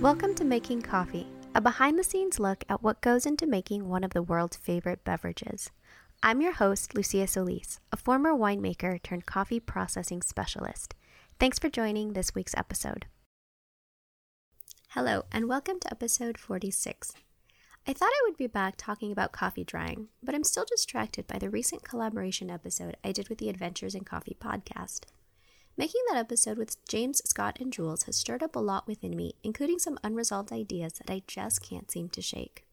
Welcome to Making Coffee, a behind the scenes look at what goes into making one of the world's favorite beverages. I'm your host, Lucia Solis, a former winemaker turned coffee processing specialist. Thanks for joining this week's episode. Hello, and welcome to episode 46. I thought I would be back talking about coffee drying, but I'm still distracted by the recent collaboration episode I did with the Adventures in Coffee podcast. Making that episode with James, Scott, and Jules has stirred up a lot within me, including some unresolved ideas that I just can't seem to shake.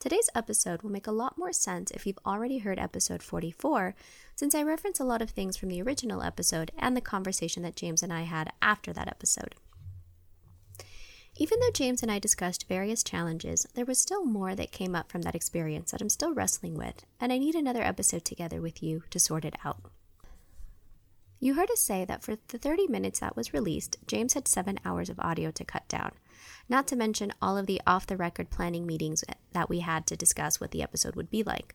Today's episode will make a lot more sense if you've already heard episode 44, since I reference a lot of things from the original episode and the conversation that James and I had after that episode. Even though James and I discussed various challenges, there was still more that came up from that experience that I'm still wrestling with, and I need another episode together with you to sort it out. You heard us say that for the 30 minutes that was released, James had seven hours of audio to cut down, not to mention all of the off the record planning meetings that we had to discuss what the episode would be like.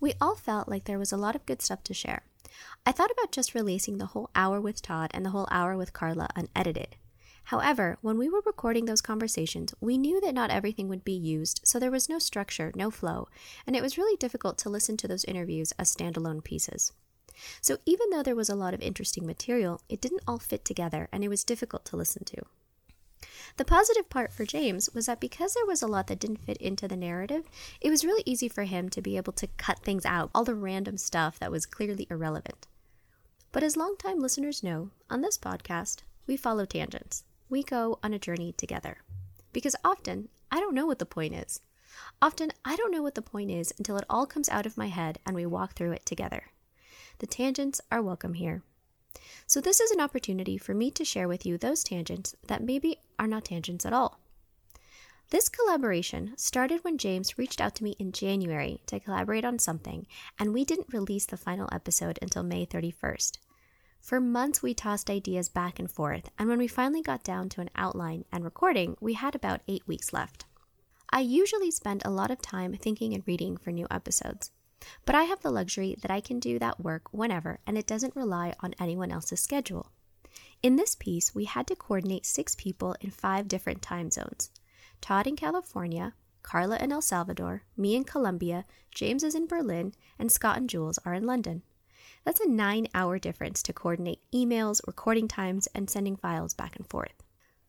We all felt like there was a lot of good stuff to share. I thought about just releasing the whole hour with Todd and the whole hour with Carla unedited. However, when we were recording those conversations, we knew that not everything would be used, so there was no structure, no flow, and it was really difficult to listen to those interviews as standalone pieces. So even though there was a lot of interesting material, it didn't all fit together and it was difficult to listen to. The positive part for James was that because there was a lot that didn't fit into the narrative, it was really easy for him to be able to cut things out, all the random stuff that was clearly irrelevant. But as longtime listeners know, on this podcast, we follow tangents. We go on a journey together. Because often, I don't know what the point is. Often, I don't know what the point is until it all comes out of my head and we walk through it together. The tangents are welcome here. So, this is an opportunity for me to share with you those tangents that maybe are not tangents at all. This collaboration started when James reached out to me in January to collaborate on something, and we didn't release the final episode until May 31st. For months, we tossed ideas back and forth, and when we finally got down to an outline and recording, we had about eight weeks left. I usually spend a lot of time thinking and reading for new episodes. But I have the luxury that I can do that work whenever and it doesn't rely on anyone else's schedule. In this piece, we had to coordinate six people in five different time zones Todd in California, Carla in El Salvador, me in Colombia, James is in Berlin, and Scott and Jules are in London. That's a nine hour difference to coordinate emails, recording times, and sending files back and forth.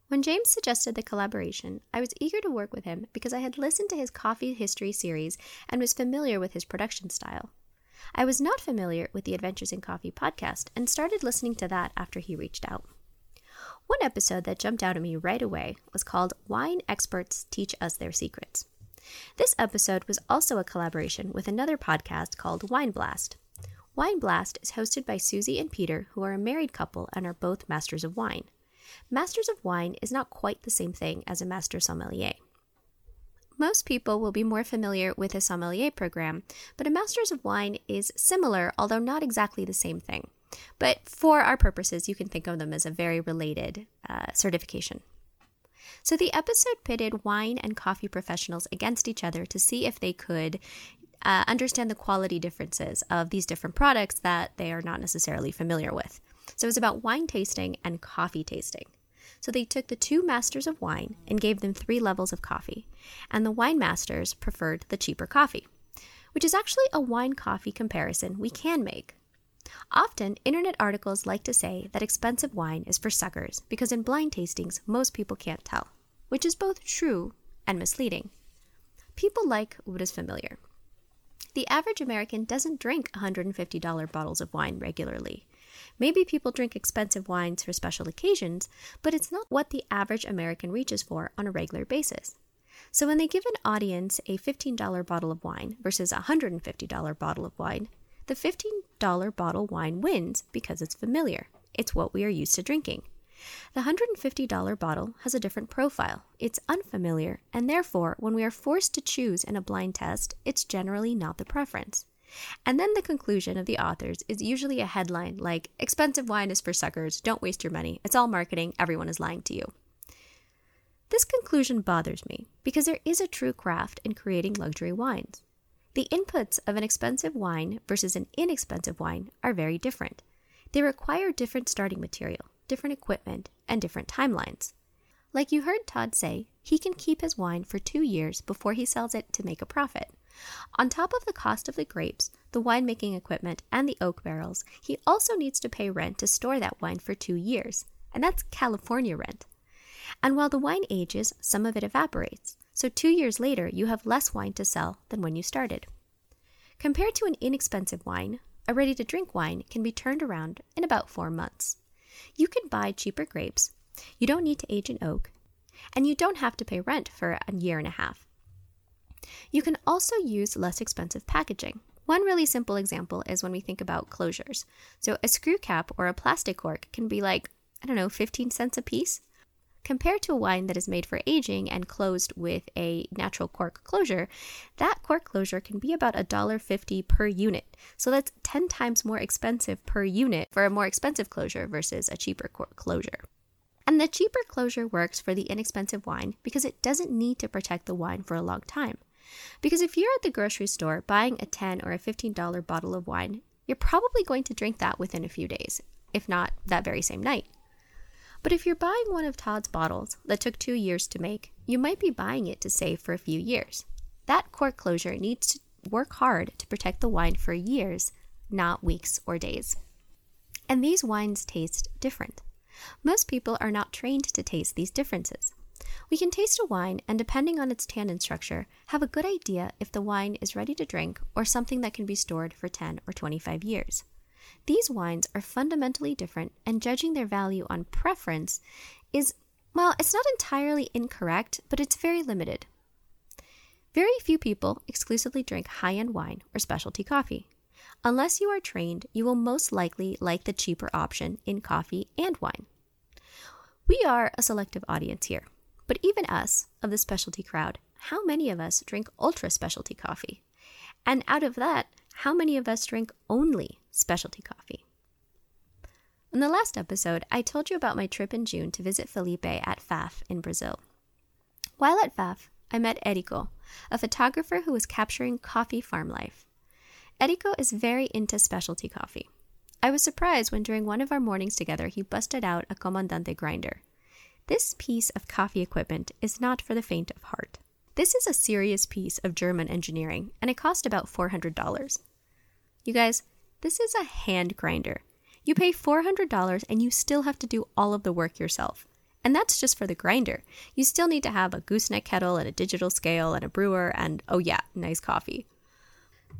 When James suggested the collaboration, I was eager to work with him because I had listened to his coffee history series and was familiar with his production style. I was not familiar with the Adventures in Coffee podcast and started listening to that after he reached out. One episode that jumped out at me right away was called Wine Experts Teach Us Their Secrets. This episode was also a collaboration with another podcast called Wine Blast. Wine Blast is hosted by Susie and Peter, who are a married couple and are both masters of wine. Masters of Wine is not quite the same thing as a Master Sommelier. Most people will be more familiar with a sommelier program, but a Masters of Wine is similar, although not exactly the same thing. But for our purposes, you can think of them as a very related uh, certification. So the episode pitted wine and coffee professionals against each other to see if they could uh, understand the quality differences of these different products that they are not necessarily familiar with. So it was about wine tasting and coffee tasting. So they took the two masters of wine and gave them three levels of coffee, and the wine masters preferred the cheaper coffee, which is actually a wine coffee comparison we can make. Often, internet articles like to say that expensive wine is for suckers because in blind tastings, most people can't tell, which is both true and misleading. People like what is familiar. The average American doesn't drink $150 bottles of wine regularly. Maybe people drink expensive wines for special occasions, but it's not what the average American reaches for on a regular basis. So when they give an audience a $15 bottle of wine versus a $150 bottle of wine, the $15 bottle wine wins because it's familiar. It's what we are used to drinking. The $150 bottle has a different profile. It's unfamiliar, and therefore, when we are forced to choose in a blind test, it's generally not the preference. And then the conclusion of the authors is usually a headline like, Expensive wine is for suckers, don't waste your money, it's all marketing, everyone is lying to you. This conclusion bothers me because there is a true craft in creating luxury wines. The inputs of an expensive wine versus an inexpensive wine are very different. They require different starting material, different equipment, and different timelines. Like you heard Todd say, he can keep his wine for two years before he sells it to make a profit. On top of the cost of the grapes, the winemaking equipment, and the oak barrels, he also needs to pay rent to store that wine for two years. And that's California rent. And while the wine ages, some of it evaporates. So two years later, you have less wine to sell than when you started. Compared to an inexpensive wine, a ready to drink wine can be turned around in about four months. You can buy cheaper grapes, you don't need to age in oak, and you don't have to pay rent for a year and a half. You can also use less expensive packaging. One really simple example is when we think about closures. So, a screw cap or a plastic cork can be like, I don't know, 15 cents a piece. Compared to a wine that is made for aging and closed with a natural cork closure, that cork closure can be about $1.50 per unit. So that's 10 times more expensive per unit for a more expensive closure versus a cheaper cork closure. And the cheaper closure works for the inexpensive wine because it doesn't need to protect the wine for a long time. Because if you're at the grocery store buying a $10 or a $15 bottle of wine, you're probably going to drink that within a few days, if not that very same night. But if you're buying one of Todd's bottles that took two years to make, you might be buying it to save for a few years. That cork closure needs to work hard to protect the wine for years, not weeks or days. And these wines taste different. Most people are not trained to taste these differences. We can taste a wine and, depending on its tannin structure, have a good idea if the wine is ready to drink or something that can be stored for 10 or 25 years. These wines are fundamentally different, and judging their value on preference is, well, it's not entirely incorrect, but it's very limited. Very few people exclusively drink high end wine or specialty coffee. Unless you are trained, you will most likely like the cheaper option in coffee and wine. We are a selective audience here, but even us, of the specialty crowd, how many of us drink ultra specialty coffee? And out of that, how many of us drink only specialty coffee? In the last episode, I told you about my trip in June to visit Felipe at FAF in Brazil. While at FAF, I met Erico, a photographer who was capturing coffee farm life. Erico is very into specialty coffee. I was surprised when during one of our mornings together he busted out a Comandante grinder. This piece of coffee equipment is not for the faint of heart. This is a serious piece of German engineering, and it cost about $400. You guys, this is a hand grinder. You pay $400 and you still have to do all of the work yourself. And that's just for the grinder. You still need to have a gooseneck kettle and a digital scale and a brewer and, oh yeah, nice coffee.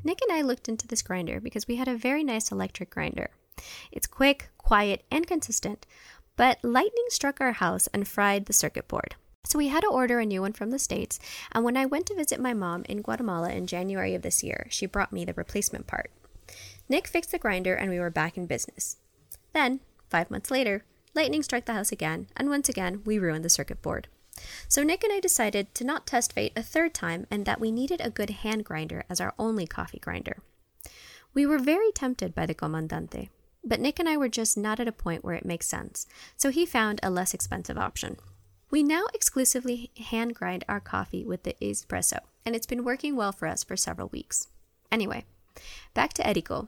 Nick and I looked into this grinder because we had a very nice electric grinder. It's quick, quiet, and consistent, but lightning struck our house and fried the circuit board. So we had to order a new one from the States, and when I went to visit my mom in Guatemala in January of this year, she brought me the replacement part. Nick fixed the grinder and we were back in business. Then, five months later, lightning struck the house again, and once again, we ruined the circuit board. So Nick and I decided to not test fate a third time and that we needed a good hand grinder as our only coffee grinder. We were very tempted by the Comandante, but Nick and I were just not at a point where it makes sense, so he found a less expensive option. We now exclusively hand grind our coffee with the espresso, and it's been working well for us for several weeks. Anyway, back to Erico.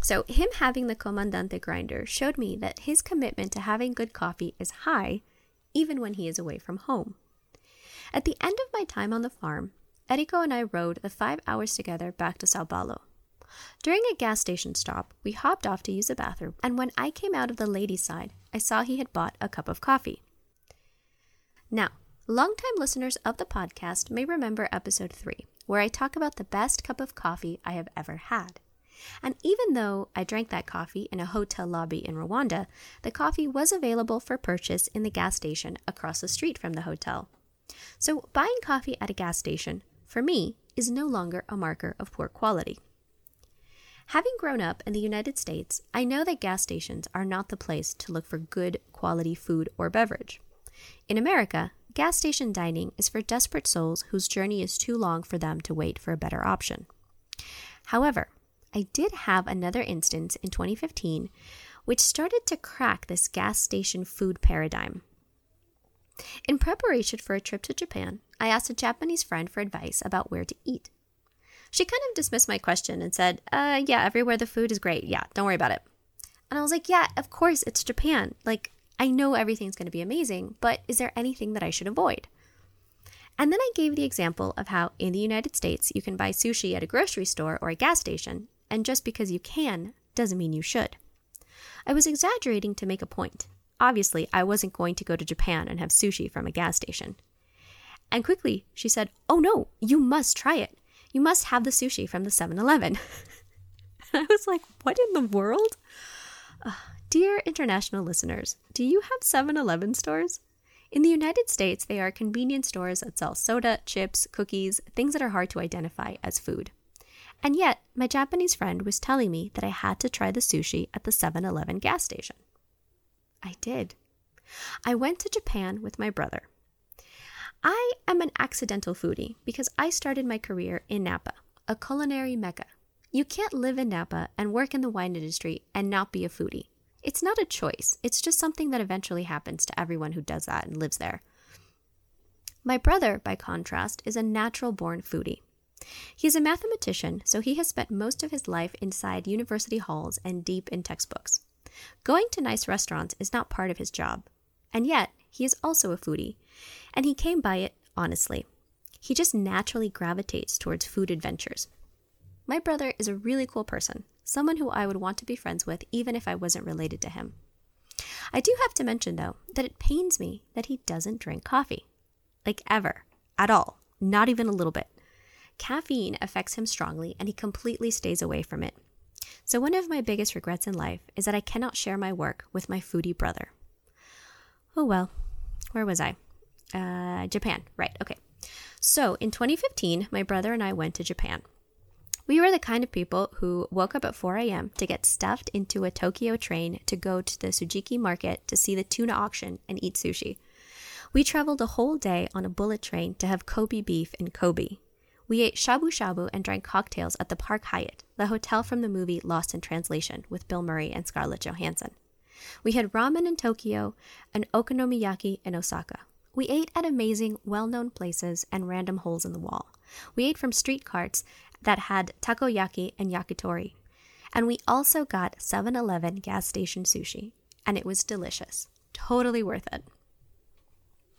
So, him having the Comandante grinder showed me that his commitment to having good coffee is high even when he is away from home. At the end of my time on the farm, Erico and I rode the five hours together back to Sao Paulo. During a gas station stop, we hopped off to use the bathroom, and when I came out of the ladies' side, I saw he had bought a cup of coffee. Now, longtime listeners of the podcast may remember episode 3, where I talk about the best cup of coffee I have ever had. And even though I drank that coffee in a hotel lobby in Rwanda, the coffee was available for purchase in the gas station across the street from the hotel. So, buying coffee at a gas station, for me, is no longer a marker of poor quality. Having grown up in the United States, I know that gas stations are not the place to look for good quality food or beverage. In America, gas station dining is for desperate souls whose journey is too long for them to wait for a better option. However, I did have another instance in 2015 which started to crack this gas station food paradigm. In preparation for a trip to Japan, I asked a Japanese friend for advice about where to eat. She kind of dismissed my question and said, uh, yeah, everywhere the food is great. Yeah, don't worry about it. And I was like, yeah, of course, it's Japan. Like, I know everything's going to be amazing, but is there anything that I should avoid? And then I gave the example of how in the United States you can buy sushi at a grocery store or a gas station, and just because you can doesn't mean you should. I was exaggerating to make a point. Obviously, I wasn't going to go to Japan and have sushi from a gas station. And quickly, she said, Oh no, you must try it. You must have the sushi from the 7 Eleven. I was like, What in the world? Uh, dear international listeners, do you have 7 Eleven stores? In the United States, they are convenience stores that sell soda, chips, cookies, things that are hard to identify as food. And yet, my Japanese friend was telling me that I had to try the sushi at the 7 Eleven gas station. I did. I went to Japan with my brother. I am an accidental foodie because I started my career in Napa, a culinary mecca. You can't live in Napa and work in the wine industry and not be a foodie. It's not a choice, it's just something that eventually happens to everyone who does that and lives there. My brother, by contrast, is a natural born foodie. He's a mathematician, so he has spent most of his life inside university halls and deep in textbooks. Going to nice restaurants is not part of his job. And yet, he is also a foodie, and he came by it honestly. He just naturally gravitates towards food adventures. My brother is a really cool person, someone who I would want to be friends with even if I wasn't related to him. I do have to mention, though, that it pains me that he doesn't drink coffee. Like ever. At all. Not even a little bit. Caffeine affects him strongly and he completely stays away from it. So, one of my biggest regrets in life is that I cannot share my work with my foodie brother. Oh well, where was I? Uh, Japan, right, okay. So, in 2015, my brother and I went to Japan. We were the kind of people who woke up at 4 a.m. to get stuffed into a Tokyo train to go to the Tsukiji market to see the tuna auction and eat sushi. We traveled a whole day on a bullet train to have Kobe beef in Kobe. We ate shabu shabu and drank cocktails at the Park Hyatt, the hotel from the movie Lost in Translation with Bill Murray and Scarlett Johansson. We had ramen in Tokyo and okonomiyaki in Osaka. We ate at amazing, well known places and random holes in the wall. We ate from street carts that had takoyaki and yakitori. And we also got 7 Eleven gas station sushi, and it was delicious. Totally worth it.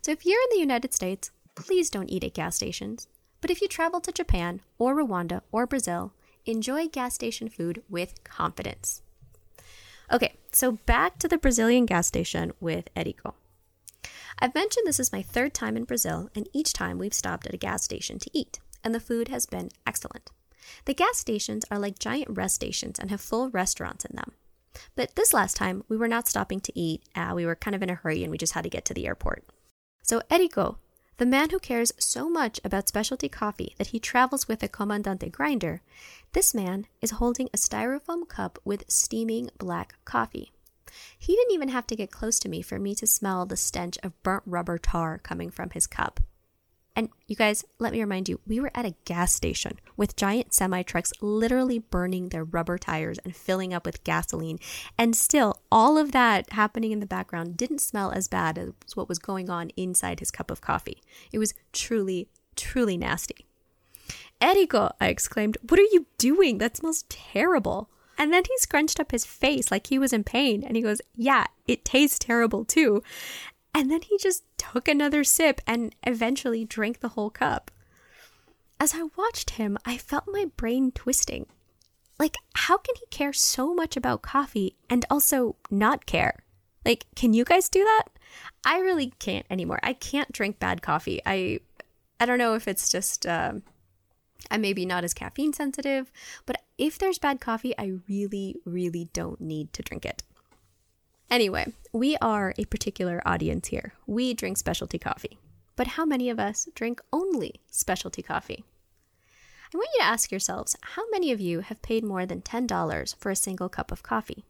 So if you're in the United States, please don't eat at gas stations. But if you travel to Japan or Rwanda or Brazil, enjoy gas station food with confidence. Okay, so back to the Brazilian gas station with Eriko. I've mentioned this is my third time in Brazil, and each time we've stopped at a gas station to eat and the food has been excellent. The gas stations are like giant rest stations and have full restaurants in them. But this last time, we were not stopping to eat. Uh, we were kind of in a hurry and we just had to get to the airport. So, Eriko, the man who cares so much about specialty coffee that he travels with a Comandante grinder, this man is holding a styrofoam cup with steaming black coffee. He didn't even have to get close to me for me to smell the stench of burnt rubber tar coming from his cup. And you guys, let me remind you, we were at a gas station with giant semi trucks literally burning their rubber tires and filling up with gasoline. And still, all of that happening in the background didn't smell as bad as what was going on inside his cup of coffee. It was truly, truly nasty. Eriko, I exclaimed, what are you doing? That smells terrible. And then he scrunched up his face like he was in pain and he goes, Yeah, it tastes terrible too. And then he just took another sip and eventually drank the whole cup. As I watched him, I felt my brain twisting. Like, how can he care so much about coffee and also not care? Like, can you guys do that? I really can't anymore. I can't drink bad coffee. I I don't know if it's just um, I'm maybe not as caffeine sensitive, but if there's bad coffee, I really, really don't need to drink it. Anyway, we are a particular audience here. We drink specialty coffee. But how many of us drink only specialty coffee? I want you to ask yourselves how many of you have paid more than $10 for a single cup of coffee?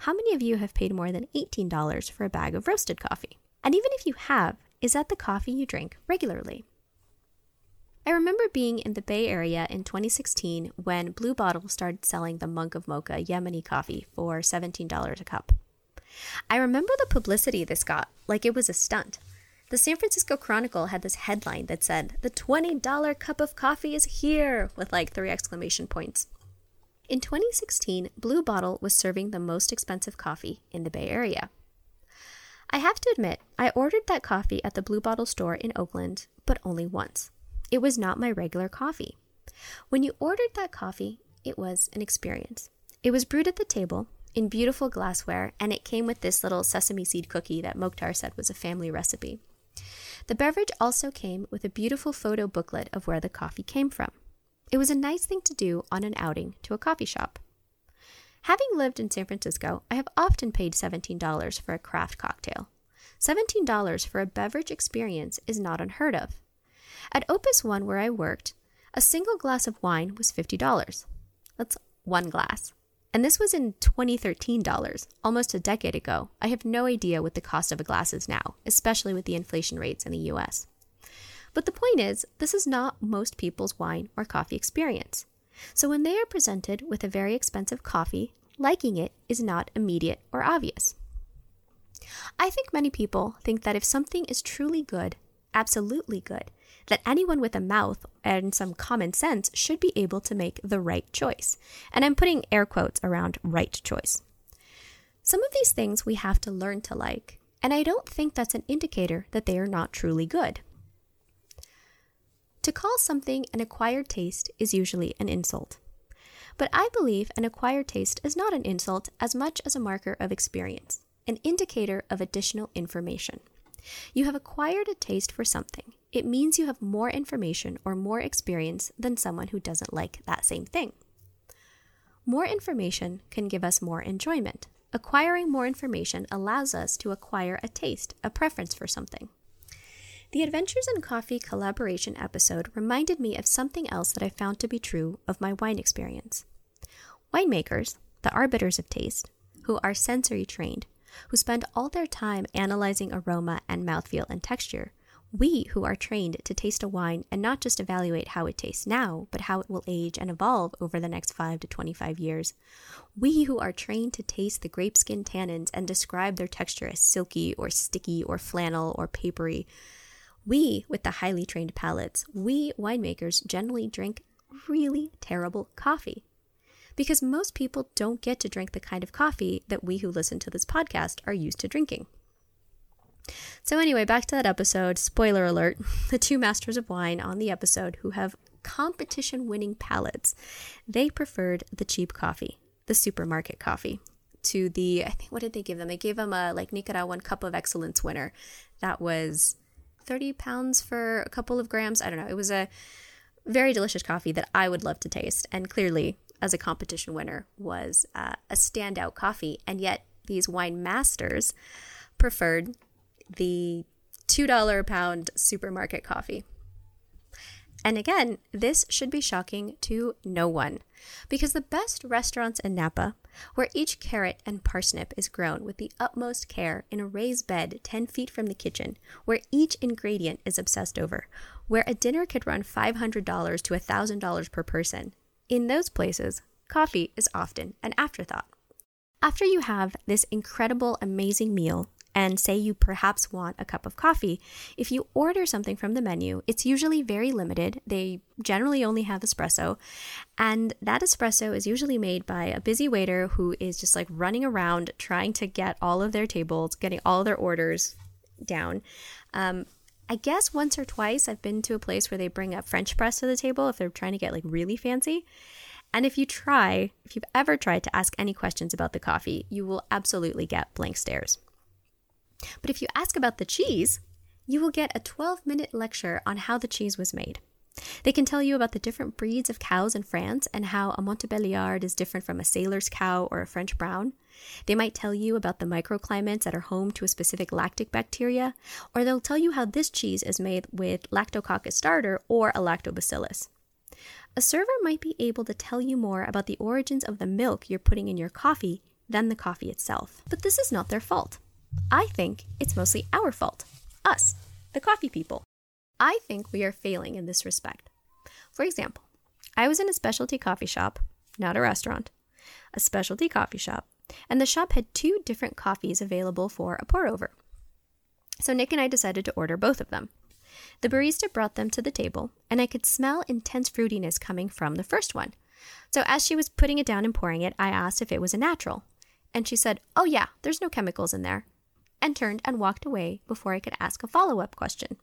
How many of you have paid more than $18 for a bag of roasted coffee? And even if you have, is that the coffee you drink regularly? I remember being in the Bay Area in 2016 when Blue Bottle started selling the Monk of Mokha Yemeni coffee for $17 a cup. I remember the publicity this got, like it was a stunt. The San Francisco Chronicle had this headline that said, The $20 cup of coffee is here, with like three exclamation points. In 2016, Blue Bottle was serving the most expensive coffee in the Bay Area. I have to admit, I ordered that coffee at the Blue Bottle store in Oakland, but only once. It was not my regular coffee. When you ordered that coffee, it was an experience. It was brewed at the table in beautiful glassware, and it came with this little sesame seed cookie that Mokhtar said was a family recipe. The beverage also came with a beautiful photo booklet of where the coffee came from. It was a nice thing to do on an outing to a coffee shop. Having lived in San Francisco, I have often paid $17 for a craft cocktail. $17 for a beverage experience is not unheard of. At Opus One, where I worked, a single glass of wine was $50. That's one glass. And this was in 2013 dollars, almost a decade ago. I have no idea what the cost of a glass is now, especially with the inflation rates in the US. But the point is, this is not most people's wine or coffee experience. So when they are presented with a very expensive coffee, liking it is not immediate or obvious. I think many people think that if something is truly good, absolutely good, that anyone with a mouth and some common sense should be able to make the right choice. And I'm putting air quotes around right choice. Some of these things we have to learn to like, and I don't think that's an indicator that they are not truly good. To call something an acquired taste is usually an insult. But I believe an acquired taste is not an insult as much as a marker of experience, an indicator of additional information. You have acquired a taste for something. It means you have more information or more experience than someone who doesn't like that same thing. More information can give us more enjoyment. Acquiring more information allows us to acquire a taste, a preference for something. The Adventures in Coffee collaboration episode reminded me of something else that I found to be true of my wine experience. Winemakers, the arbiters of taste, who are sensory trained, who spend all their time analyzing aroma and mouthfeel and texture. We who are trained to taste a wine and not just evaluate how it tastes now, but how it will age and evolve over the next 5 to 25 years. We who are trained to taste the grape skin tannins and describe their texture as silky or sticky or flannel or papery. We, with the highly trained palates, we winemakers generally drink really terrible coffee because most people don't get to drink the kind of coffee that we who listen to this podcast are used to drinking. So, anyway, back to that episode. Spoiler alert the two masters of wine on the episode who have competition winning palates, they preferred the cheap coffee, the supermarket coffee, to the, I think, what did they give them? They gave them a like Nicaraguan Cup of Excellence winner that was 30 pounds for a couple of grams. I don't know. It was a very delicious coffee that I would love to taste. And clearly, as a competition winner was uh, a standout coffee. And yet, these wine masters preferred the $2 a pound supermarket coffee. And again, this should be shocking to no one because the best restaurants in Napa, where each carrot and parsnip is grown with the utmost care in a raised bed 10 feet from the kitchen, where each ingredient is obsessed over, where a dinner could run $500 to $1,000 per person, in those places, coffee is often an afterthought. After you have this incredible, amazing meal, and say you perhaps want a cup of coffee, if you order something from the menu, it's usually very limited. They generally only have espresso, and that espresso is usually made by a busy waiter who is just like running around trying to get all of their tables, getting all their orders down. Um, I guess once or twice I've been to a place where they bring a French press to the table if they're trying to get like really fancy. And if you try, if you've ever tried to ask any questions about the coffee, you will absolutely get blank stares. But if you ask about the cheese, you will get a 12 minute lecture on how the cheese was made. They can tell you about the different breeds of cows in France and how a Montbéliarde is different from a Salers cow or a French brown. They might tell you about the microclimates that are home to a specific lactic bacteria, or they'll tell you how this cheese is made with Lactococcus starter or a lactobacillus. A server might be able to tell you more about the origins of the milk you're putting in your coffee than the coffee itself. But this is not their fault. I think it's mostly our fault. Us, the coffee people. I think we are failing in this respect. For example, I was in a specialty coffee shop, not a restaurant, a specialty coffee shop, and the shop had two different coffees available for a pour over. So Nick and I decided to order both of them. The barista brought them to the table, and I could smell intense fruitiness coming from the first one. So as she was putting it down and pouring it, I asked if it was a natural. And she said, Oh, yeah, there's no chemicals in there, and turned and walked away before I could ask a follow up question.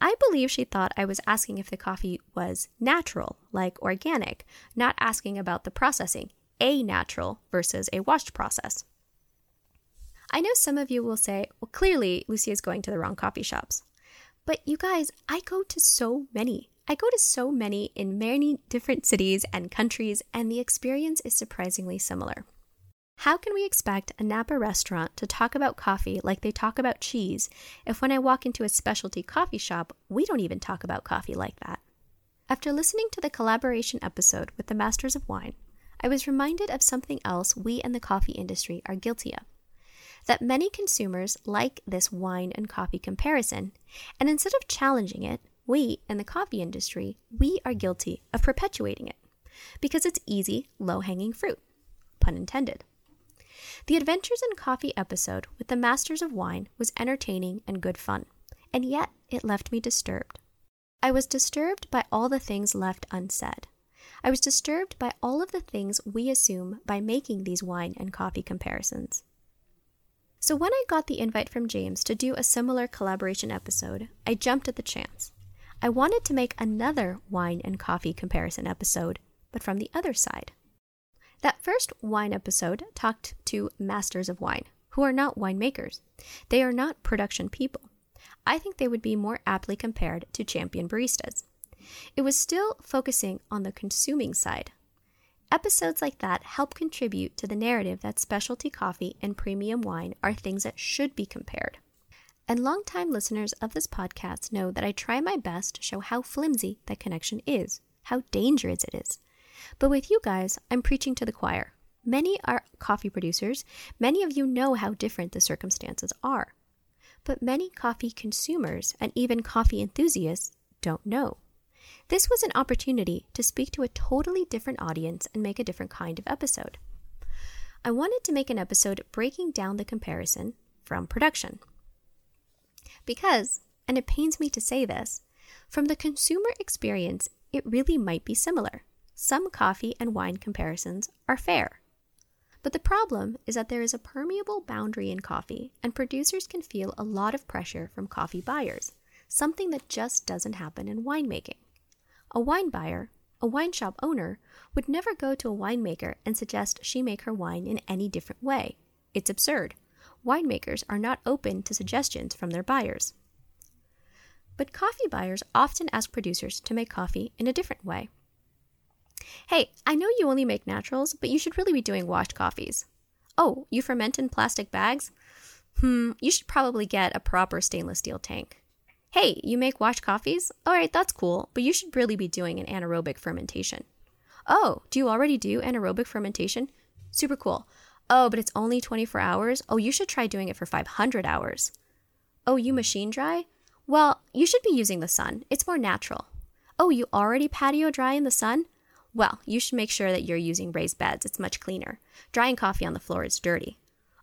I believe she thought I was asking if the coffee was natural, like organic, not asking about the processing, a natural versus a washed process. I know some of you will say, well, clearly Lucy is going to the wrong coffee shops. But you guys, I go to so many. I go to so many in many different cities and countries, and the experience is surprisingly similar. How can we expect a Napa restaurant to talk about coffee like they talk about cheese if when I walk into a specialty coffee shop, we don't even talk about coffee like that? After listening to the collaboration episode with the Masters of Wine, I was reminded of something else we in the coffee industry are guilty of. That many consumers like this wine and coffee comparison, and instead of challenging it, we in the coffee industry, we are guilty of perpetuating it because it's easy, low hanging fruit. Pun intended. The Adventures in Coffee episode with the Masters of Wine was entertaining and good fun, and yet it left me disturbed. I was disturbed by all the things left unsaid. I was disturbed by all of the things we assume by making these wine and coffee comparisons. So, when I got the invite from James to do a similar collaboration episode, I jumped at the chance. I wanted to make another wine and coffee comparison episode, but from the other side. That first wine episode talked to masters of wine, who are not winemakers. They are not production people. I think they would be more aptly compared to champion baristas. It was still focusing on the consuming side. Episodes like that help contribute to the narrative that specialty coffee and premium wine are things that should be compared. And longtime listeners of this podcast know that I try my best to show how flimsy that connection is, how dangerous it is. But with you guys, I'm preaching to the choir. Many are coffee producers. Many of you know how different the circumstances are. But many coffee consumers and even coffee enthusiasts don't know. This was an opportunity to speak to a totally different audience and make a different kind of episode. I wanted to make an episode breaking down the comparison from production. Because, and it pains me to say this, from the consumer experience, it really might be similar some coffee and wine comparisons are fair. But the problem is that there is a permeable boundary in coffee, and producers can feel a lot of pressure from coffee buyers, something that just doesn't happen in winemaking. A wine buyer, a wine shop owner, would never go to a winemaker and suggest she make her wine in any different way. It's absurd. Winemakers are not open to suggestions from their buyers. But coffee buyers often ask producers to make coffee in a different way. Hey, I know you only make naturals, but you should really be doing washed coffees. Oh, you ferment in plastic bags? Hmm, you should probably get a proper stainless steel tank. Hey, you make washed coffees? Alright, that's cool, but you should really be doing an anaerobic fermentation. Oh, do you already do anaerobic fermentation? Super cool. Oh, but it's only 24 hours? Oh, you should try doing it for 500 hours. Oh, you machine dry? Well, you should be using the sun. It's more natural. Oh, you already patio dry in the sun? Well, you should make sure that you're using raised beds. It's much cleaner. Drying coffee on the floor is dirty.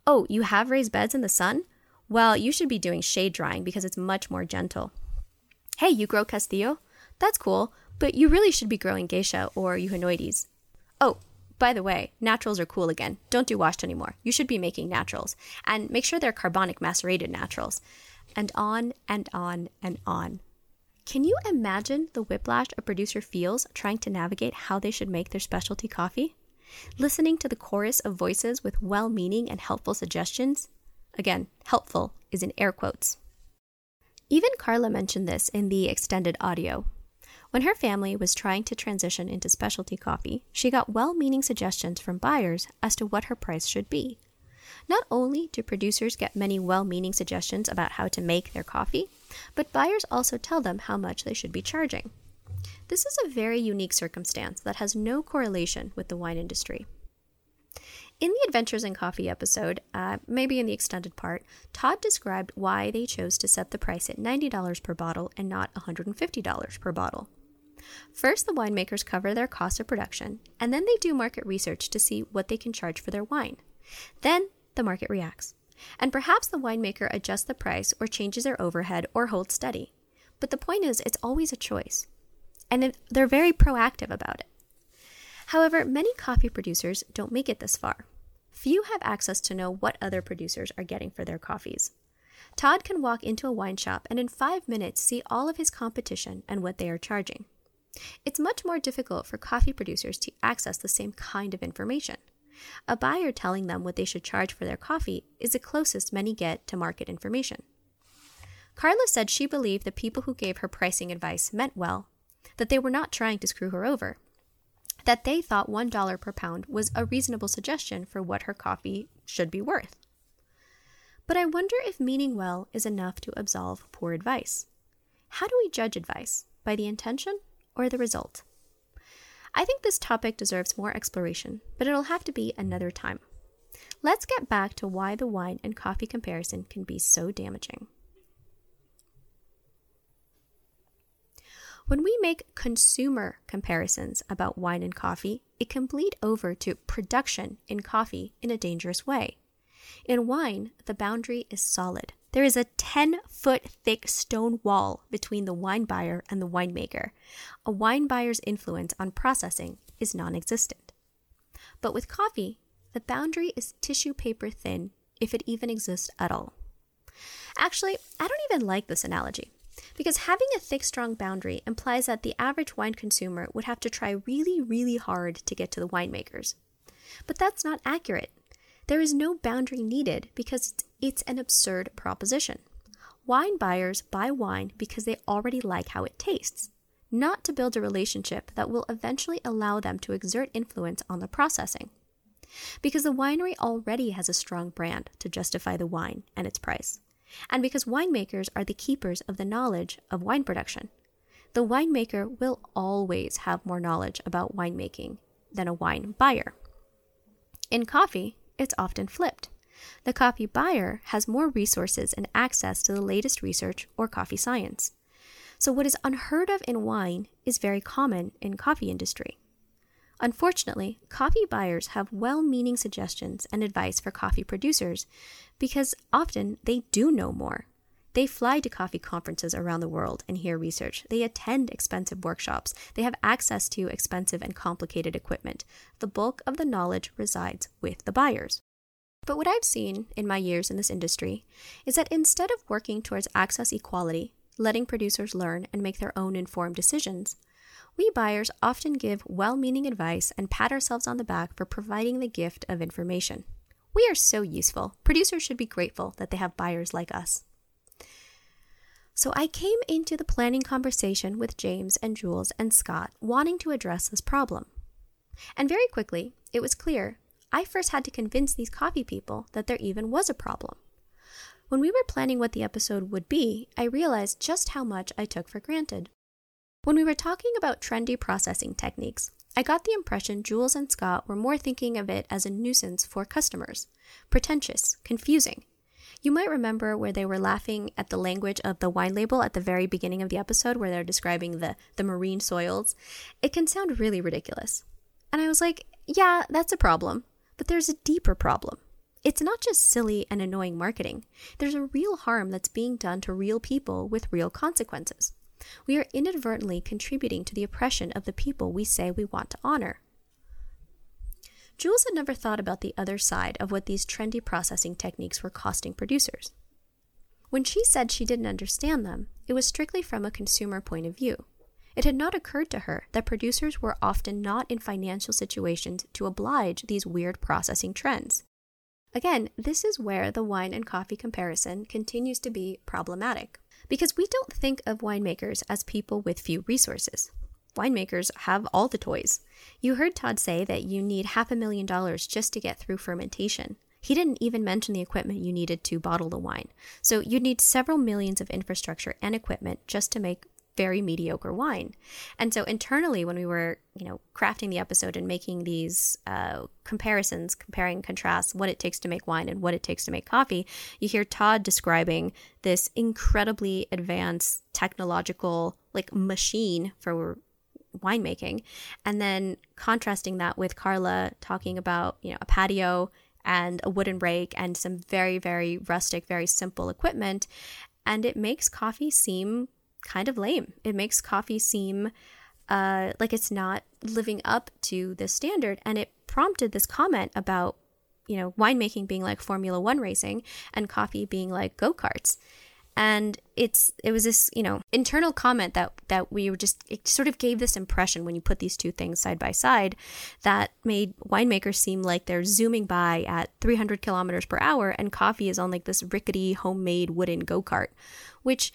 Oh, you have raised beds in the sun? Well, you should be doing shade drying because it's much more gentle. Hey, you grow Castillo? That's cool, but you really should be growing geisha or eugenioides. Oh, by the way, naturals are cool again. Don't do washed anymore. You should be making naturals. And make sure they're carbonic macerated naturals. And on and on and on. Can you imagine the whiplash a producer feels trying to navigate how they should make their specialty coffee? Listening to the chorus of voices with well meaning and helpful suggestions? Again, helpful is in air quotes. Even Carla mentioned this in the extended audio. When her family was trying to transition into specialty coffee, she got well meaning suggestions from buyers as to what her price should be. Not only do producers get many well meaning suggestions about how to make their coffee, but buyers also tell them how much they should be charging. This is a very unique circumstance that has no correlation with the wine industry. In the Adventures in Coffee episode, uh, maybe in the extended part, Todd described why they chose to set the price at $90 per bottle and not $150 per bottle. First, the winemakers cover their cost of production, and then they do market research to see what they can charge for their wine. Then, the market reacts. And perhaps the winemaker adjusts the price or changes their overhead or holds steady. But the point is, it's always a choice. And they're very proactive about it. However, many coffee producers don't make it this far. Few have access to know what other producers are getting for their coffees. Todd can walk into a wine shop and in five minutes see all of his competition and what they are charging. It's much more difficult for coffee producers to access the same kind of information. A buyer telling them what they should charge for their coffee is the closest many get to market information. Carla said she believed the people who gave her pricing advice meant well, that they were not trying to screw her over, that they thought $1 per pound was a reasonable suggestion for what her coffee should be worth. But I wonder if meaning well is enough to absolve poor advice. How do we judge advice? By the intention or the result? I think this topic deserves more exploration, but it'll have to be another time. Let's get back to why the wine and coffee comparison can be so damaging. When we make consumer comparisons about wine and coffee, it can bleed over to production in coffee in a dangerous way. In wine, the boundary is solid. There is a 10 foot thick stone wall between the wine buyer and the winemaker. A wine buyer's influence on processing is non existent. But with coffee, the boundary is tissue paper thin, if it even exists at all. Actually, I don't even like this analogy. Because having a thick, strong boundary implies that the average wine consumer would have to try really, really hard to get to the winemakers. But that's not accurate. There is no boundary needed because it's an absurd proposition. Wine buyers buy wine because they already like how it tastes, not to build a relationship that will eventually allow them to exert influence on the processing. Because the winery already has a strong brand to justify the wine and its price, and because winemakers are the keepers of the knowledge of wine production. The winemaker will always have more knowledge about winemaking than a wine buyer. In coffee, it's often flipped. The coffee buyer has more resources and access to the latest research or coffee science. So what is unheard of in wine is very common in coffee industry. Unfortunately, coffee buyers have well-meaning suggestions and advice for coffee producers because often they do know more. They fly to coffee conferences around the world and hear research. They attend expensive workshops. They have access to expensive and complicated equipment. The bulk of the knowledge resides with the buyers. But what I've seen in my years in this industry is that instead of working towards access equality, letting producers learn and make their own informed decisions, we buyers often give well meaning advice and pat ourselves on the back for providing the gift of information. We are so useful. Producers should be grateful that they have buyers like us. So I came into the planning conversation with James and Jules and Scott wanting to address this problem. And very quickly, it was clear I first had to convince these coffee people that there even was a problem. When we were planning what the episode would be, I realized just how much I took for granted. When we were talking about trendy processing techniques, I got the impression Jules and Scott were more thinking of it as a nuisance for customers, pretentious, confusing, you might remember where they were laughing at the language of the wine label at the very beginning of the episode where they're describing the, the marine soils. It can sound really ridiculous. And I was like, yeah, that's a problem. But there's a deeper problem. It's not just silly and annoying marketing. There's a real harm that's being done to real people with real consequences. We are inadvertently contributing to the oppression of the people we say we want to honor. Jules had never thought about the other side of what these trendy processing techniques were costing producers. When she said she didn't understand them, it was strictly from a consumer point of view. It had not occurred to her that producers were often not in financial situations to oblige these weird processing trends. Again, this is where the wine and coffee comparison continues to be problematic, because we don't think of winemakers as people with few resources winemakers have all the toys. You heard Todd say that you need half a million dollars just to get through fermentation. He didn't even mention the equipment you needed to bottle the wine. So you'd need several millions of infrastructure and equipment just to make very mediocre wine. And so internally, when we were, you know, crafting the episode and making these uh, comparisons, comparing contrasts, what it takes to make wine and what it takes to make coffee, you hear Todd describing this incredibly advanced technological like machine for winemaking and then contrasting that with Carla talking about, you know, a patio and a wooden rake and some very very rustic, very simple equipment and it makes coffee seem kind of lame. It makes coffee seem uh, like it's not living up to the standard. And it prompted this comment about, you know, winemaking being like Formula One racing and coffee being like go karts. And it's it was this you know internal comment that that we were just it sort of gave this impression when you put these two things side by side that made winemakers seem like they're zooming by at 300 kilometers per hour and coffee is on like this rickety homemade wooden go kart, which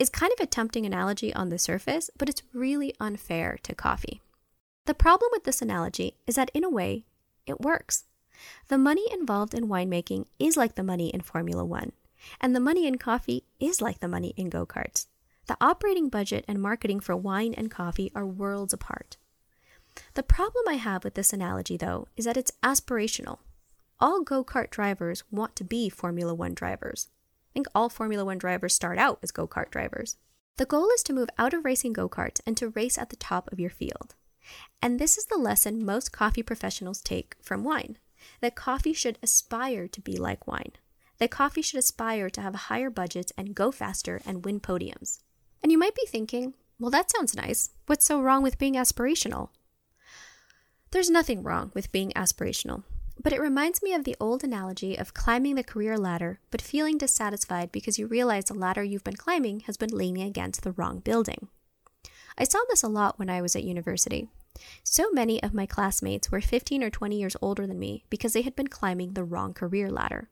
is kind of a tempting analogy on the surface, but it's really unfair to coffee. The problem with this analogy is that, in a way, it works. The money involved in winemaking is like the money in Formula One, and the money in coffee is like the money in go karts. The operating budget and marketing for wine and coffee are worlds apart. The problem I have with this analogy, though, is that it's aspirational. All go kart drivers want to be Formula One drivers. I think all Formula One drivers start out as go kart drivers. The goal is to move out of racing go karts and to race at the top of your field. And this is the lesson most coffee professionals take from wine that coffee should aspire to be like wine, that coffee should aspire to have higher budgets and go faster and win podiums. And you might be thinking, well, that sounds nice. What's so wrong with being aspirational? There's nothing wrong with being aspirational. But it reminds me of the old analogy of climbing the career ladder, but feeling dissatisfied because you realize the ladder you've been climbing has been leaning against the wrong building. I saw this a lot when I was at university. So many of my classmates were 15 or 20 years older than me because they had been climbing the wrong career ladder.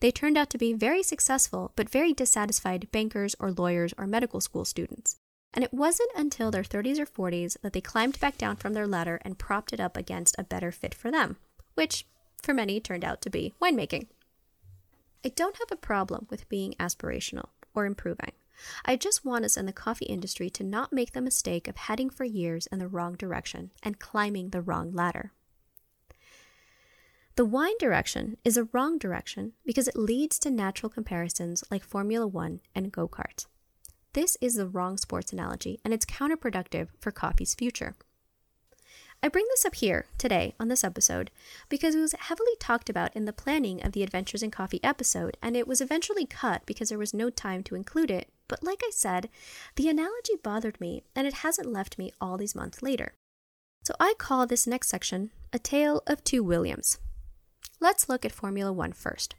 They turned out to be very successful but very dissatisfied bankers or lawyers or medical school students. And it wasn't until their 30s or 40s that they climbed back down from their ladder and propped it up against a better fit for them, which for many turned out to be winemaking. I don't have a problem with being aspirational or improving. I just want us in the coffee industry to not make the mistake of heading for years in the wrong direction and climbing the wrong ladder. The wine direction is a wrong direction because it leads to natural comparisons like Formula One and go karts. This is the wrong sports analogy and it's counterproductive for coffee's future. I bring this up here today on this episode because it was heavily talked about in the planning of the Adventures in Coffee episode, and it was eventually cut because there was no time to include it. But like I said, the analogy bothered me, and it hasn't left me all these months later. So I call this next section A Tale of Two Williams. Let's look at Formula One first.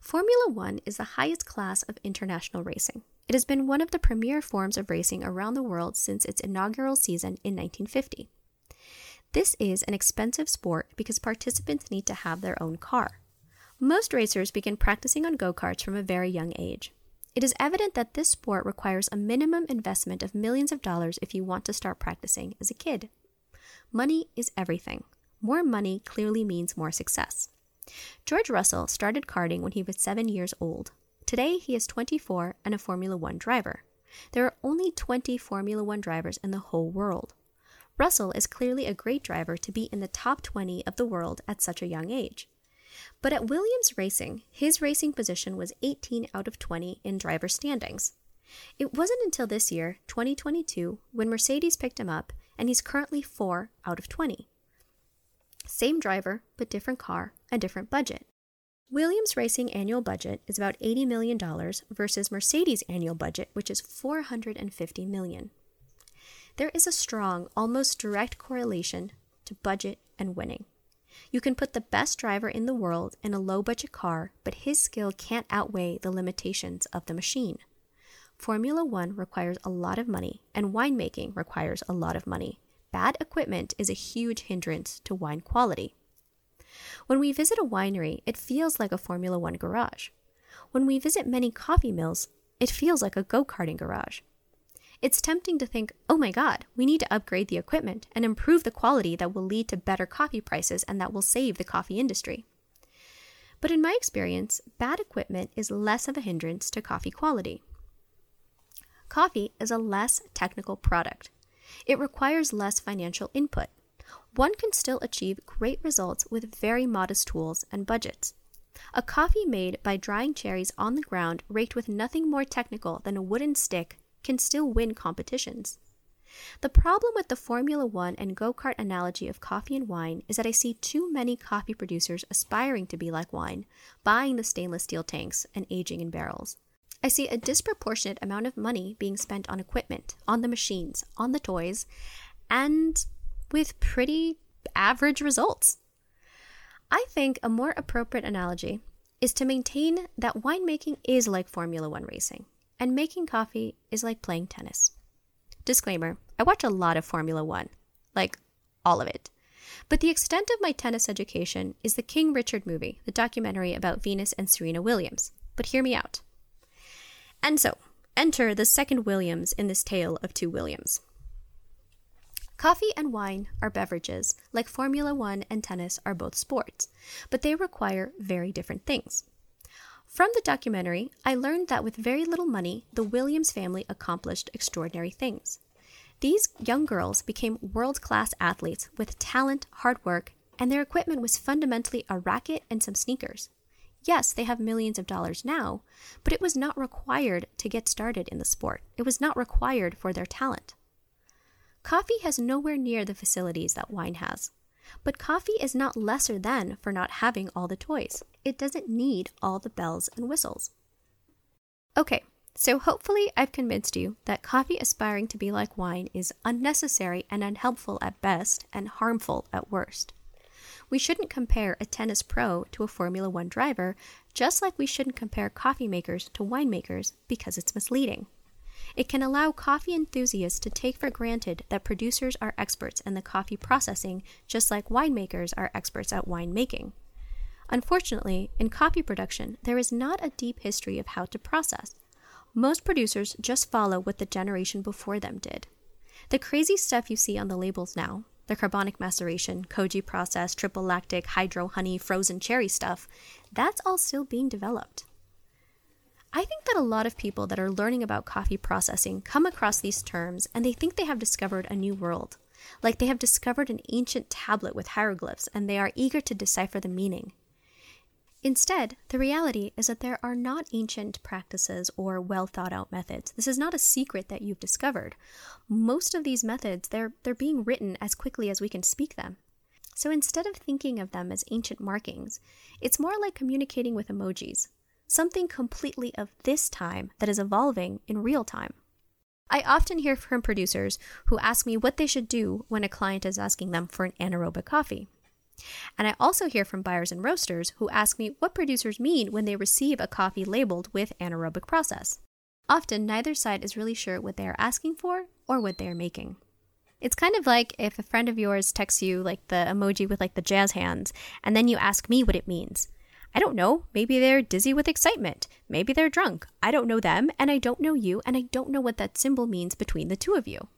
Formula One is the highest class of international racing. It has been one of the premier forms of racing around the world since its inaugural season in 1950. This is an expensive sport because participants need to have their own car. Most racers begin practicing on go karts from a very young age. It is evident that this sport requires a minimum investment of millions of dollars if you want to start practicing as a kid. Money is everything. More money clearly means more success. George Russell started karting when he was seven years old. Today, he is 24 and a Formula One driver. There are only 20 Formula One drivers in the whole world. Russell is clearly a great driver to be in the top 20 of the world at such a young age. But at Williams Racing, his racing position was 18 out of 20 in driver standings. It wasn't until this year, 2022, when Mercedes picked him up, and he's currently 4 out of 20. Same driver, but different car, a different budget. Williams Racing annual budget is about $80 million versus Mercedes' annual budget, which is 450 million. There is a strong, almost direct correlation to budget and winning. You can put the best driver in the world in a low budget car, but his skill can't outweigh the limitations of the machine. Formula One requires a lot of money, and winemaking requires a lot of money. Bad equipment is a huge hindrance to wine quality. When we visit a winery, it feels like a Formula One garage. When we visit many coffee mills, it feels like a go karting garage. It's tempting to think, oh my God, we need to upgrade the equipment and improve the quality that will lead to better coffee prices and that will save the coffee industry. But in my experience, bad equipment is less of a hindrance to coffee quality. Coffee is a less technical product. It requires less financial input. One can still achieve great results with very modest tools and budgets. A coffee made by drying cherries on the ground raked with nothing more technical than a wooden stick can still win competitions. The problem with the Formula One and go kart analogy of coffee and wine is that I see too many coffee producers aspiring to be like wine, buying the stainless steel tanks and aging in barrels. I see a disproportionate amount of money being spent on equipment, on the machines, on the toys, and with pretty average results. I think a more appropriate analogy is to maintain that winemaking is like Formula One racing, and making coffee is like playing tennis. Disclaimer I watch a lot of Formula One, like all of it. But the extent of my tennis education is the King Richard movie, the documentary about Venus and Serena Williams. But hear me out. And so, enter the second Williams in this tale of two Williams. Coffee and wine are beverages, like Formula One and tennis are both sports, but they require very different things. From the documentary, I learned that with very little money, the Williams family accomplished extraordinary things. These young girls became world class athletes with talent, hard work, and their equipment was fundamentally a racket and some sneakers. Yes, they have millions of dollars now, but it was not required to get started in the sport. It was not required for their talent. Coffee has nowhere near the facilities that wine has. But coffee is not lesser than for not having all the toys. It doesn't need all the bells and whistles. Okay, so hopefully I've convinced you that coffee aspiring to be like wine is unnecessary and unhelpful at best and harmful at worst. We shouldn't compare a tennis pro to a Formula One driver, just like we shouldn't compare coffee makers to winemakers because it's misleading. It can allow coffee enthusiasts to take for granted that producers are experts in the coffee processing, just like winemakers are experts at winemaking. Unfortunately, in coffee production, there is not a deep history of how to process. Most producers just follow what the generation before them did. The crazy stuff you see on the labels now, the carbonic maceration, koji process, triple lactic, hydro honey, frozen cherry stuff, that's all still being developed. I think that a lot of people that are learning about coffee processing come across these terms and they think they have discovered a new world, like they have discovered an ancient tablet with hieroglyphs and they are eager to decipher the meaning. Instead, the reality is that there are not ancient practices or well thought out methods. This is not a secret that you've discovered. Most of these methods, they're, they're being written as quickly as we can speak them. So instead of thinking of them as ancient markings, it's more like communicating with emojis something completely of this time that is evolving in real time. I often hear from producers who ask me what they should do when a client is asking them for an anaerobic coffee. And I also hear from buyers and roasters who ask me what producers mean when they receive a coffee labeled with anaerobic process. Often, neither side is really sure what they are asking for or what they are making. It's kind of like if a friend of yours texts you like the emoji with like the jazz hands, and then you ask me what it means. I don't know. Maybe they're dizzy with excitement. Maybe they're drunk. I don't know them, and I don't know you, and I don't know what that symbol means between the two of you.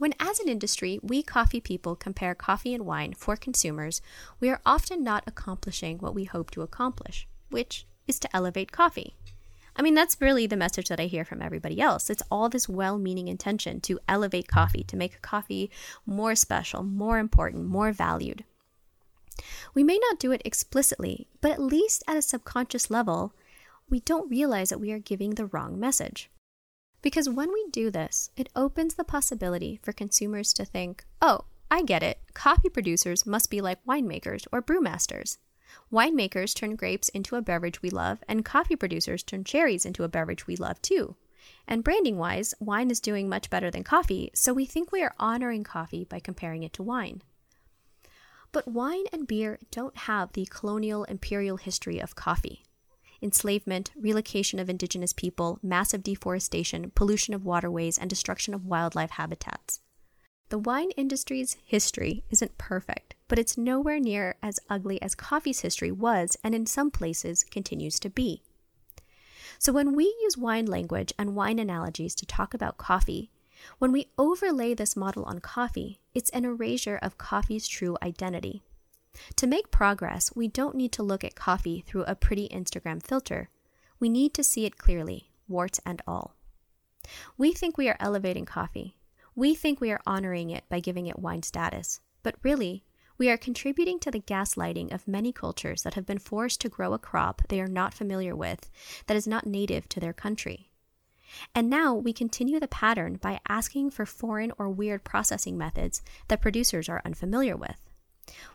When, as an industry, we coffee people compare coffee and wine for consumers, we are often not accomplishing what we hope to accomplish, which is to elevate coffee. I mean, that's really the message that I hear from everybody else. It's all this well meaning intention to elevate coffee, to make coffee more special, more important, more valued. We may not do it explicitly, but at least at a subconscious level, we don't realize that we are giving the wrong message. Because when we do this, it opens the possibility for consumers to think, oh, I get it, coffee producers must be like winemakers or brewmasters. Winemakers turn grapes into a beverage we love, and coffee producers turn cherries into a beverage we love too. And branding wise, wine is doing much better than coffee, so we think we are honoring coffee by comparing it to wine. But wine and beer don't have the colonial imperial history of coffee. Enslavement, relocation of indigenous people, massive deforestation, pollution of waterways, and destruction of wildlife habitats. The wine industry's history isn't perfect, but it's nowhere near as ugly as coffee's history was and in some places continues to be. So when we use wine language and wine analogies to talk about coffee, when we overlay this model on coffee, it's an erasure of coffee's true identity. To make progress, we don't need to look at coffee through a pretty Instagram filter. We need to see it clearly, warts and all. We think we are elevating coffee. We think we are honoring it by giving it wine status. But really, we are contributing to the gaslighting of many cultures that have been forced to grow a crop they are not familiar with, that is not native to their country. And now we continue the pattern by asking for foreign or weird processing methods that producers are unfamiliar with.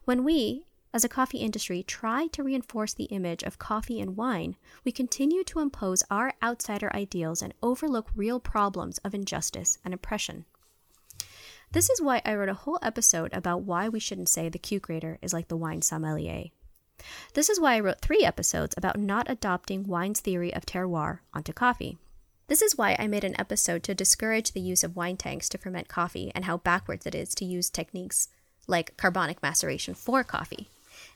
When we, as a coffee industry, try to reinforce the image of coffee and wine, we continue to impose our outsider ideals and overlook real problems of injustice and oppression. This is why I wrote a whole episode about why we shouldn't say the Q grader is like the wine sommelier. This is why I wrote three episodes about not adopting wine's theory of terroir onto coffee. This is why I made an episode to discourage the use of wine tanks to ferment coffee and how backwards it is to use techniques like carbonic maceration for coffee.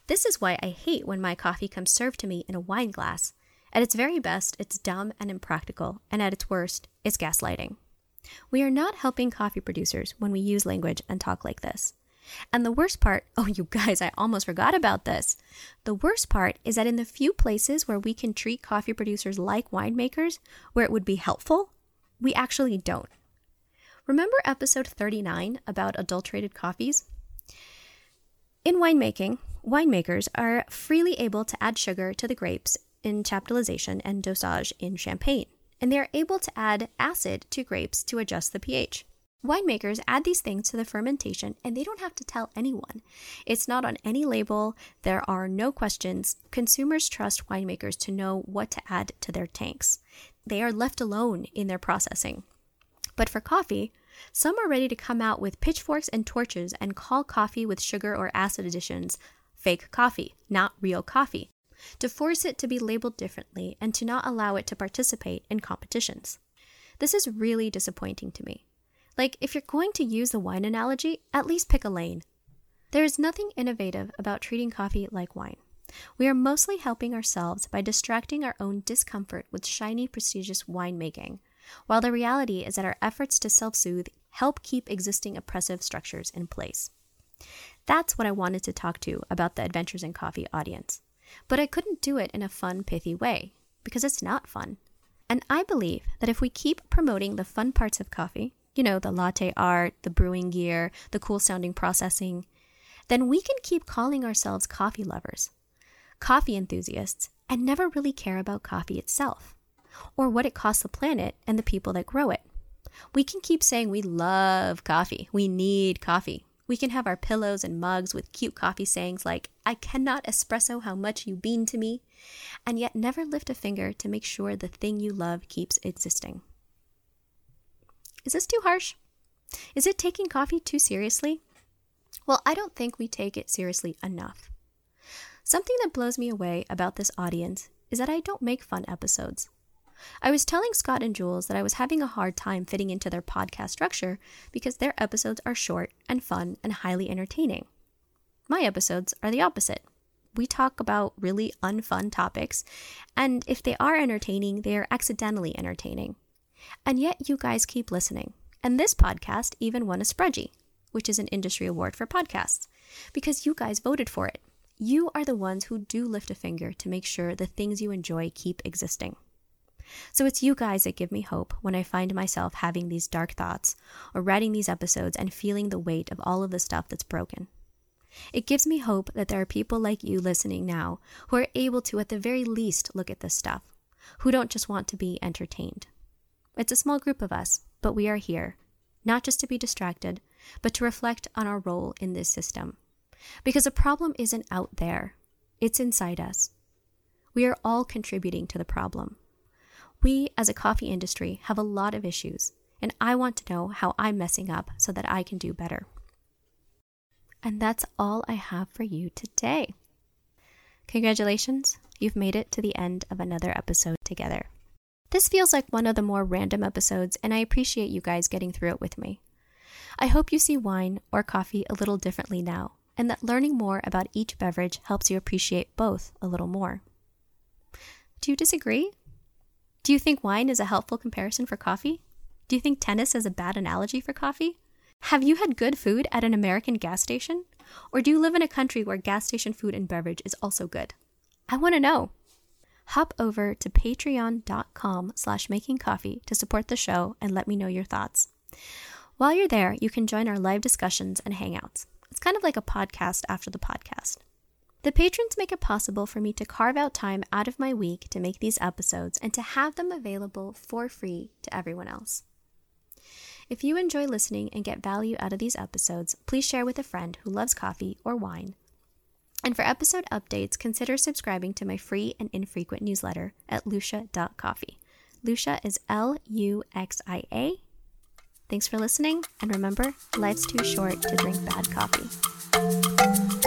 This is why I hate when my coffee comes served to me in a wine glass. At its very best, it's dumb and impractical, and at its worst, it's gaslighting. We are not helping coffee producers when we use language and talk like this. And the worst part, oh, you guys, I almost forgot about this. The worst part is that in the few places where we can treat coffee producers like winemakers, where it would be helpful, we actually don't. Remember episode 39 about adulterated coffees? In winemaking, winemakers are freely able to add sugar to the grapes in chaptalization and dosage in champagne, and they are able to add acid to grapes to adjust the pH. Winemakers add these things to the fermentation and they don't have to tell anyone. It's not on any label, there are no questions. Consumers trust winemakers to know what to add to their tanks. They are left alone in their processing. But for coffee, some are ready to come out with pitchforks and torches and call coffee with sugar or acid additions fake coffee, not real coffee, to force it to be labeled differently and to not allow it to participate in competitions. This is really disappointing to me. Like, if you're going to use the wine analogy, at least pick a lane. There is nothing innovative about treating coffee like wine. We are mostly helping ourselves by distracting our own discomfort with shiny, prestigious winemaking, while the reality is that our efforts to self soothe help keep existing oppressive structures in place. That's what I wanted to talk to about the Adventures in Coffee audience. But I couldn't do it in a fun, pithy way, because it's not fun. And I believe that if we keep promoting the fun parts of coffee, you know, the latte art, the brewing gear, the cool sounding processing, then we can keep calling ourselves coffee lovers, coffee enthusiasts, and never really care about coffee itself or what it costs the planet and the people that grow it. We can keep saying we love coffee, we need coffee. We can have our pillows and mugs with cute coffee sayings like, I cannot espresso how much you bean to me, and yet never lift a finger to make sure the thing you love keeps existing. Is this too harsh? Is it taking coffee too seriously? Well, I don't think we take it seriously enough. Something that blows me away about this audience is that I don't make fun episodes. I was telling Scott and Jules that I was having a hard time fitting into their podcast structure because their episodes are short and fun and highly entertaining. My episodes are the opposite. We talk about really unfun topics, and if they are entertaining, they are accidentally entertaining. And yet you guys keep listening. And this podcast even won a Sprudgie, which is an industry award for podcasts, because you guys voted for it. You are the ones who do lift a finger to make sure the things you enjoy keep existing. So it's you guys that give me hope when I find myself having these dark thoughts or writing these episodes and feeling the weight of all of the stuff that's broken. It gives me hope that there are people like you listening now who are able to, at the very least, look at this stuff, who don't just want to be entertained. It's a small group of us, but we are here, not just to be distracted, but to reflect on our role in this system. Because the problem isn't out there, it's inside us. We are all contributing to the problem. We, as a coffee industry, have a lot of issues, and I want to know how I'm messing up so that I can do better. And that's all I have for you today. Congratulations, you've made it to the end of another episode together. This feels like one of the more random episodes, and I appreciate you guys getting through it with me. I hope you see wine or coffee a little differently now, and that learning more about each beverage helps you appreciate both a little more. Do you disagree? Do you think wine is a helpful comparison for coffee? Do you think tennis is a bad analogy for coffee? Have you had good food at an American gas station? Or do you live in a country where gas station food and beverage is also good? I want to know hop over to patreon.com slash making coffee to support the show and let me know your thoughts. While you're there, you can join our live discussions and hangouts. It's kind of like a podcast after the podcast. The patrons make it possible for me to carve out time out of my week to make these episodes and to have them available for free to everyone else. If you enjoy listening and get value out of these episodes, please share with a friend who loves coffee or wine and for episode updates, consider subscribing to my free and infrequent newsletter at luxia.coffee. Luxia is L U X I A Thanks for listening, and remember, life's too short to drink bad coffee.